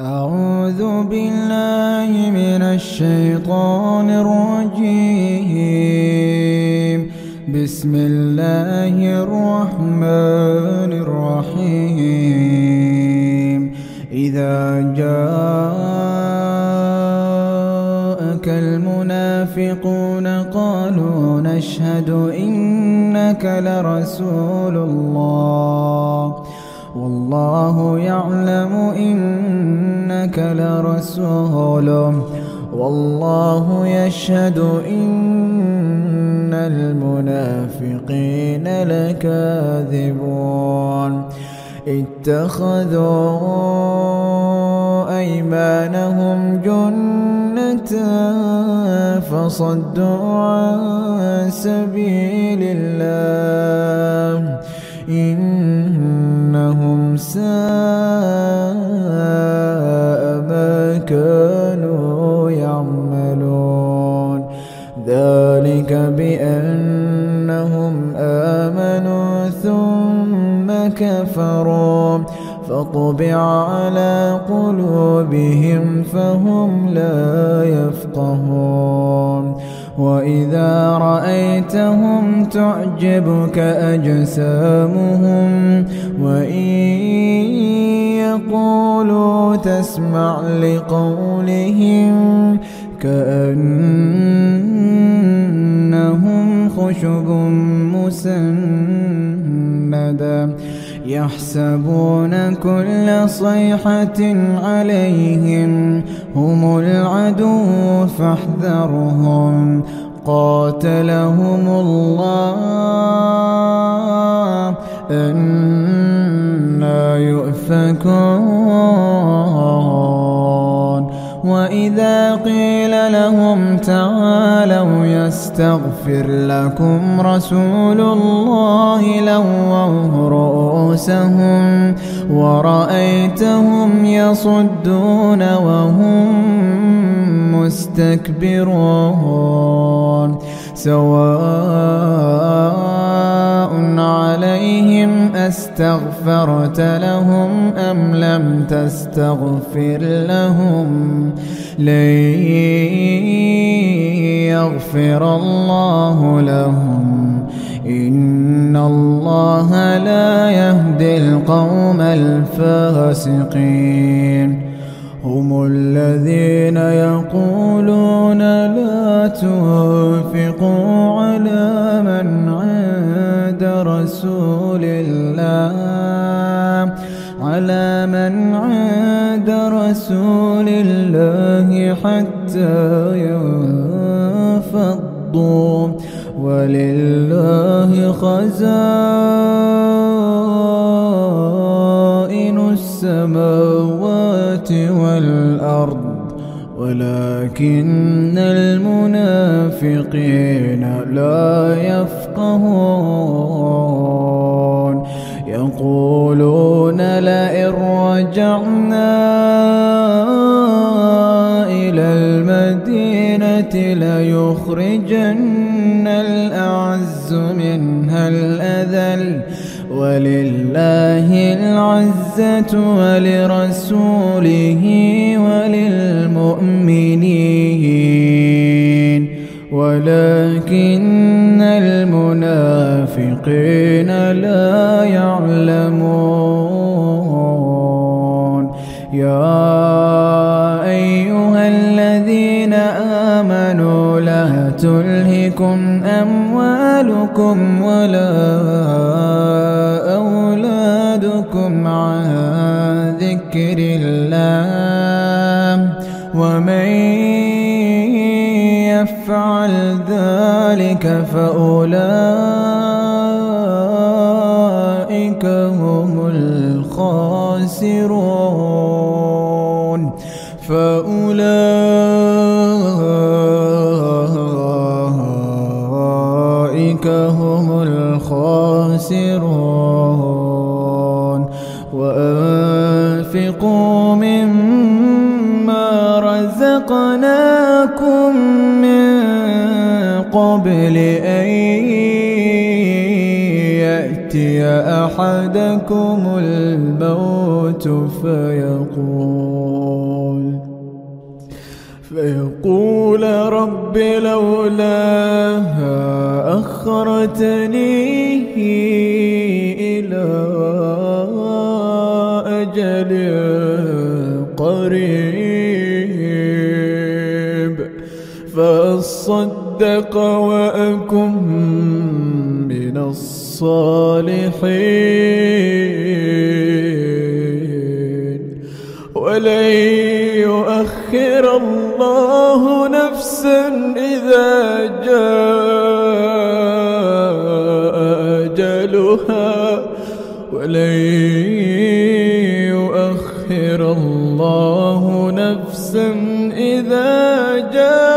أعوذ بالله من الشيطان الرجيم. بسم الله الرحمن الرحيم. إذا جاءك المنافقون قالوا نشهد إنك لرسول الله. والله يعلم إنك لرسوله والله يشهد إن المنافقين لكاذبون. اتخذوا أيمانهم جنة فصدوا عن سبيل الله. ساء ما كانوا يعملون. ذلك بأنهم آمنوا ثم كفروا. فطبع على قلوبهم فهم لا يفقهون. وإذا رأيتهم تعجبك أجسامهم وإن يقولوا تسمع لقولهم كأنهم خشب مسندا يحسبون كل صيحة عليهم هم العدو فاحذرهم. قاتلهم الله. أنا يؤفكون. وإذا قيل لهم تعالوا يستغفر لكم رسول الله لووا رؤوسهم ورأيتهم يصدون وهم مستكبرون سواء عليهم أستغفرت لهم أم لم تستغفر لهم لن يغفر الله لهم إن الله لا يهدي القوم الفاسقين هم الذين يقولون لا تنفقوا على من عند رسول الله على من عند رسول الله حتى ينفضوا ولله خزائن السماوات والأرض ولكن المنافقين لا يفقهون. يقولون لئن رجعنا ليخرجن الأعز منها الأذل. ولله العزة ولرسوله وللمؤمنين. ولكن المنافقين لا يعلمون. يا لا تلهكم أموالكم ولا أولادكم عن ذكر الله ومن يفعل ذلك فأولئك هم الخاسرون فأولئك رزقناكم من قبل أن يأتي أحدكم الموت فيقول فيقول رب لولا أخرتني إلى أجل قريب فأصدق وأكن من الصالحين. ولن يؤخر الله نفسا إذا جاء أجلها. ولن يؤخر الله نفسا إذا جاء